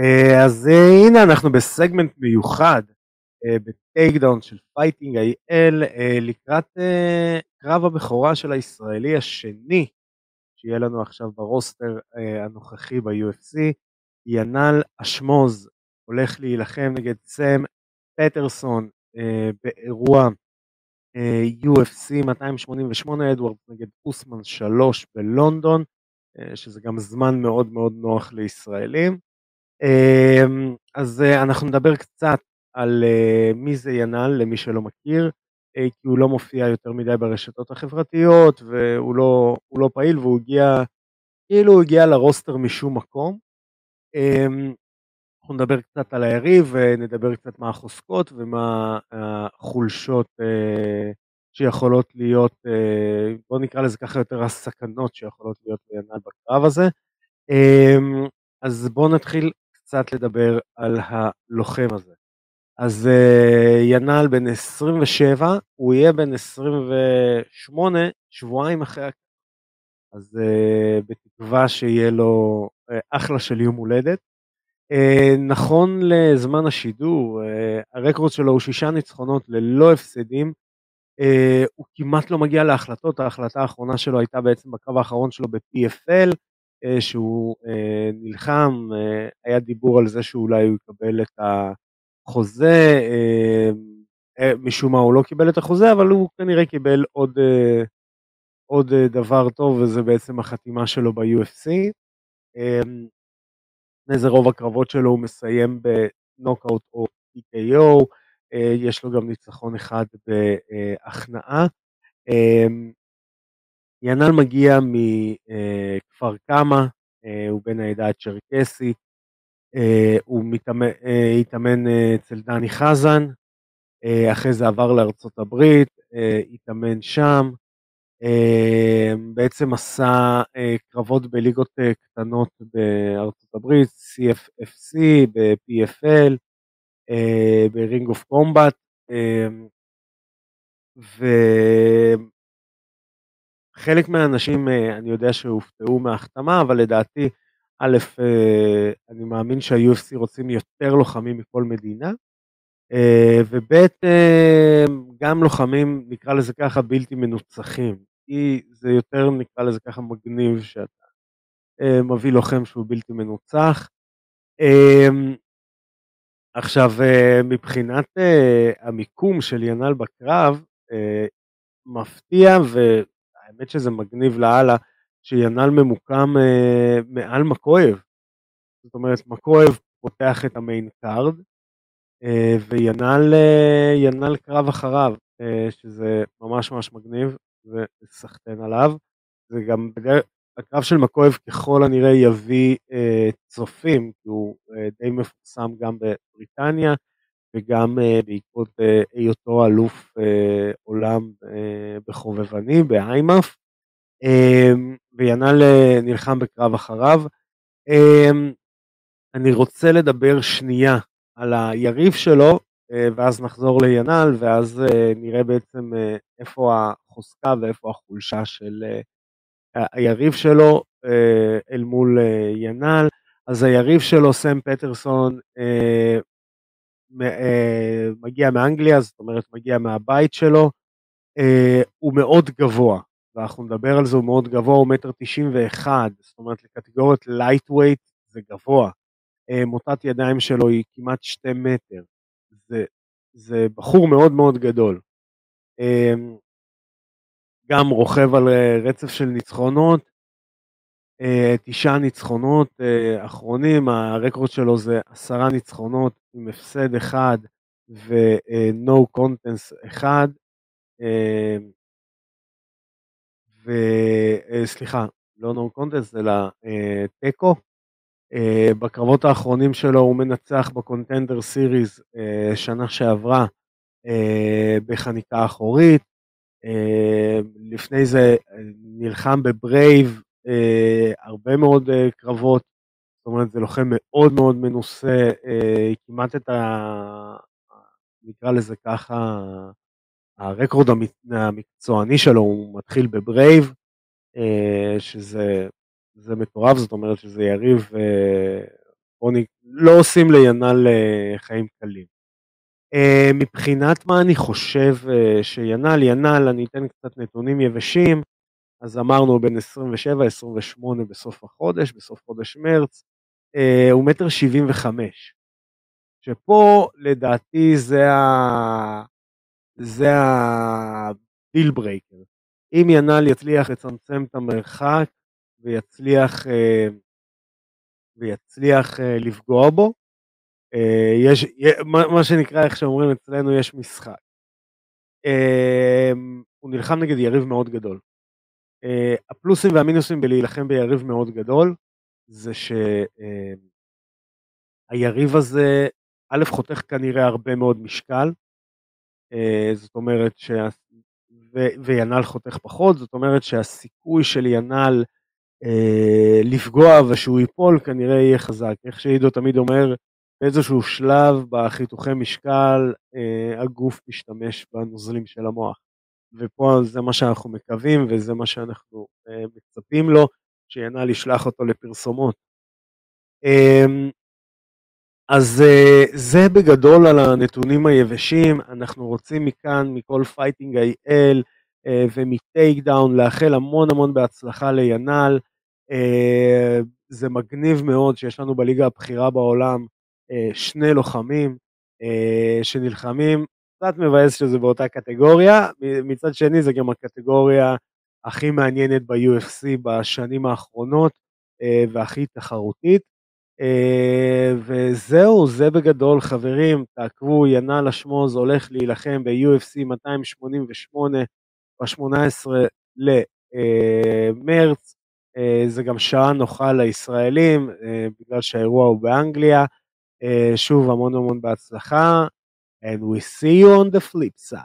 אה, אז אה, הנה אנחנו בסגמנט מיוחד אה, ב Takedown של Fighting IL לקראת קרב הבכורה של הישראלי השני שיהיה לנו עכשיו ב roster הנוכחי ב-UFC. ינל אשמוז הולך להילחם נגד סם פטרסון באירוע UFC 288 אדוארדס נגד אוסמן 3 בלונדון, שזה גם זמן מאוד מאוד נוח לישראלים. אמ, אז אה, אנחנו נדבר קצת על אה, מי זה ינל למי שלא מכיר, אה, כי הוא לא מופיע יותר מדי ברשתות החברתיות והוא לא, לא פעיל והוא הגיע, כאילו הוא הגיע לרוסטר משום מקום. אמ, אנחנו נדבר קצת על היריב ונדבר קצת מה החוזקות ומה החולשות שיכולות להיות, בוא נקרא לזה ככה יותר הסכנות שיכולות להיות לינל בקרב הזה. אמ, אז בואו נתחיל קצת לדבר על הלוחם הזה. אז uh, ינל בן 27, הוא יהיה בן 28 שבועיים אחרי הקרב. אז uh, בתקווה שיהיה לו uh, אחלה של יום הולדת. Uh, נכון לזמן השידור, uh, הרקורד שלו הוא שישה ניצחונות ללא הפסדים. Uh, הוא כמעט לא מגיע להחלטות, ההחלטה האחרונה שלו הייתה בעצם בקרב האחרון שלו ב-PFL. אה, שהוא אה, נלחם, אה, היה דיבור על זה שאולי הוא יקבל את החוזה, משום מה הוא לא קיבל את החוזה, אבל הוא כנראה קיבל עוד, עוד דבר טוב, וזה בעצם החתימה שלו ב-UFC. איזה רוב הקרבות שלו הוא מסיים בנוקאוט או TKO, יש לו גם ניצחון אחד בהכנעה. ינל מגיע מכפר קמא, אה, הוא בן העדה הצ'רקסית, אה, הוא אה, התאמן אצל דני חזן, אחרי זה עבר לארצות הברית, התאמן שם, בעצם עשה קרבות בליגות קטנות בארצות הברית, CFFC, ב-PFL, ברינג אוף קומבט, חלק מהאנשים אה, אני יודע שהופתעו מההחתמה, אבל לדעתי, א', אה, אני מאמין שה-UFC רוצים יותר לוחמים מכל מדינה, אה, וב', גם לוחמים, נקרא לזה ככה, בלתי מנוצחים. כי זה יותר, נקרא לזה ככה, מגניב שאתה מביא לוחם שהוא בלתי מנוצח. עכשיו, מבחינת המיקום של ינל בקרב, מפתיע האמת שזה מגניב לאללה, שינל ממוקם אה, מעל מוקאייב. זאת אומרת, מוקאייב פותח את ה main card, אה, וינל אה, קרב אחריו, אה, שזה ממש ממש מגניב, וסחטיין עליו. וגם בדרך, הקרב של מקויב ככל הנראה יביא אה, צופים, כי הוא אה, די מפורסם גם בבריטניה, וגם uh, בעקבות uh, היותו אלוף uh, עולם uh, בחובבני, באיימאף, וינל uh, נלחם בקרב אחריו. Uh, אני רוצה לדבר שנייה על היריב שלו, ואז נחזור לינל, ואז נראה בעצם איפה החוזקה ואיפה החולשה של היריב שלו אל מול ינל. אז היריב שלו, סם פטרסון, אה, מגיע מאנגליה, זאת אומרת מגיע מהבית שלו, אה, הוא מאוד גבוה, ואנחנו נדבר על זה, הוא מאוד גבוה, הוא מטר תשעים ואחד, זאת אומרת לקטגוריית lightweight זה גבוה. אה, מוטת ידיים שלו היא כמעט שתי מטר, זה, זה בחור מאוד מאוד גדול. גם רוכב על רצף של ניצחונות, אה, תשעה ניצחונות אה, אחרונים, הרקורד שלו זה עשרה ניצחונות עם הפסד אחד ו-no contents אחד. אה, וסליחה, לא no contest אלא תיקו. בקרבות האחרונים שלו הוא מנצח ב Contender Series שנה שעברה בחניקה אחורית. לפני זה נלחם ב Brave אה, הרבה מאוד אה, קרבות, זאת אומרת זה לוחם מאוד מאוד מנוסה, אה, כמעט את ה... נקרא לזה ככה, הרקורד המקצועני שלו הוא מתחיל בברייב, אה, שזה זה מטורף, זאת אומרת שזה יריב אה, לא עושים לינ"ל חיים קלים. מבחינת מה אני חושב שינ"ל, ינ"ל, אני אתן קצת נתונים יבשים, אז אמרנו בין 27-28 בסוף החודש, בסוף חודש מרץ, הוא מטר 75, שפה לדעתי זה ה... זה ה deal breaker. אם ינל יצליח לצמצם את המרחק ויצליח, ויצליח לפגוע בו, יש, מה שנקרא, איך שאומרים אצלנו, יש משחק. הוא נלחם נגד יריב מאוד גדול. הפלוסים והמינוסים בלהילחם ביריב מאוד גדול, זה שהיריב הזה, א', חותך כנראה הרבה מאוד משקל, זאת אומרת, שה... ו... וינ"ל חותך פחות, זאת אומרת שהסיכוי של ינ"ל אה, לפגוע ושהוא ייפול כנראה יהיה חזק. איך שעידו תמיד אומר, באיזשהו שלב בחיתוכי משקל אה, הגוף משתמש בנוזלים של המוח. ופה זה מה שאנחנו מקווים וזה מה שאנחנו אה, מצפים לו, שינל ישלח אותו לפרסומות. אה, אז אה, זה בגדול על הנתונים היבשים, אנחנו רוצים מכאן, מכל Fighting IL אה, ומ Takedown, לאחל המון המון בהצלחה לינל. אה, זה מגניב מאוד שיש לנו בליגה הבכירה בעולם אה, שני לוחמים אה, שנלחמים, קצת מבאס שזה באותה קטגוריה, מצד שני זה גם הקטגוריה הכי מעניינת ב-UFC בשנים האחרונות uh, והכי תחרותית. אה, וזהו, זה בגדול חברים, תעקבו, ינאל אשמוז הולך להילחם ב-UFC 288 ב-18 למרץ, אה, זה גם שעה נוחה לישראלים, אה, בגלל שהאירוע הוא באנגליה. שוב, המון המון בהצלחה, and we see you on the flip side.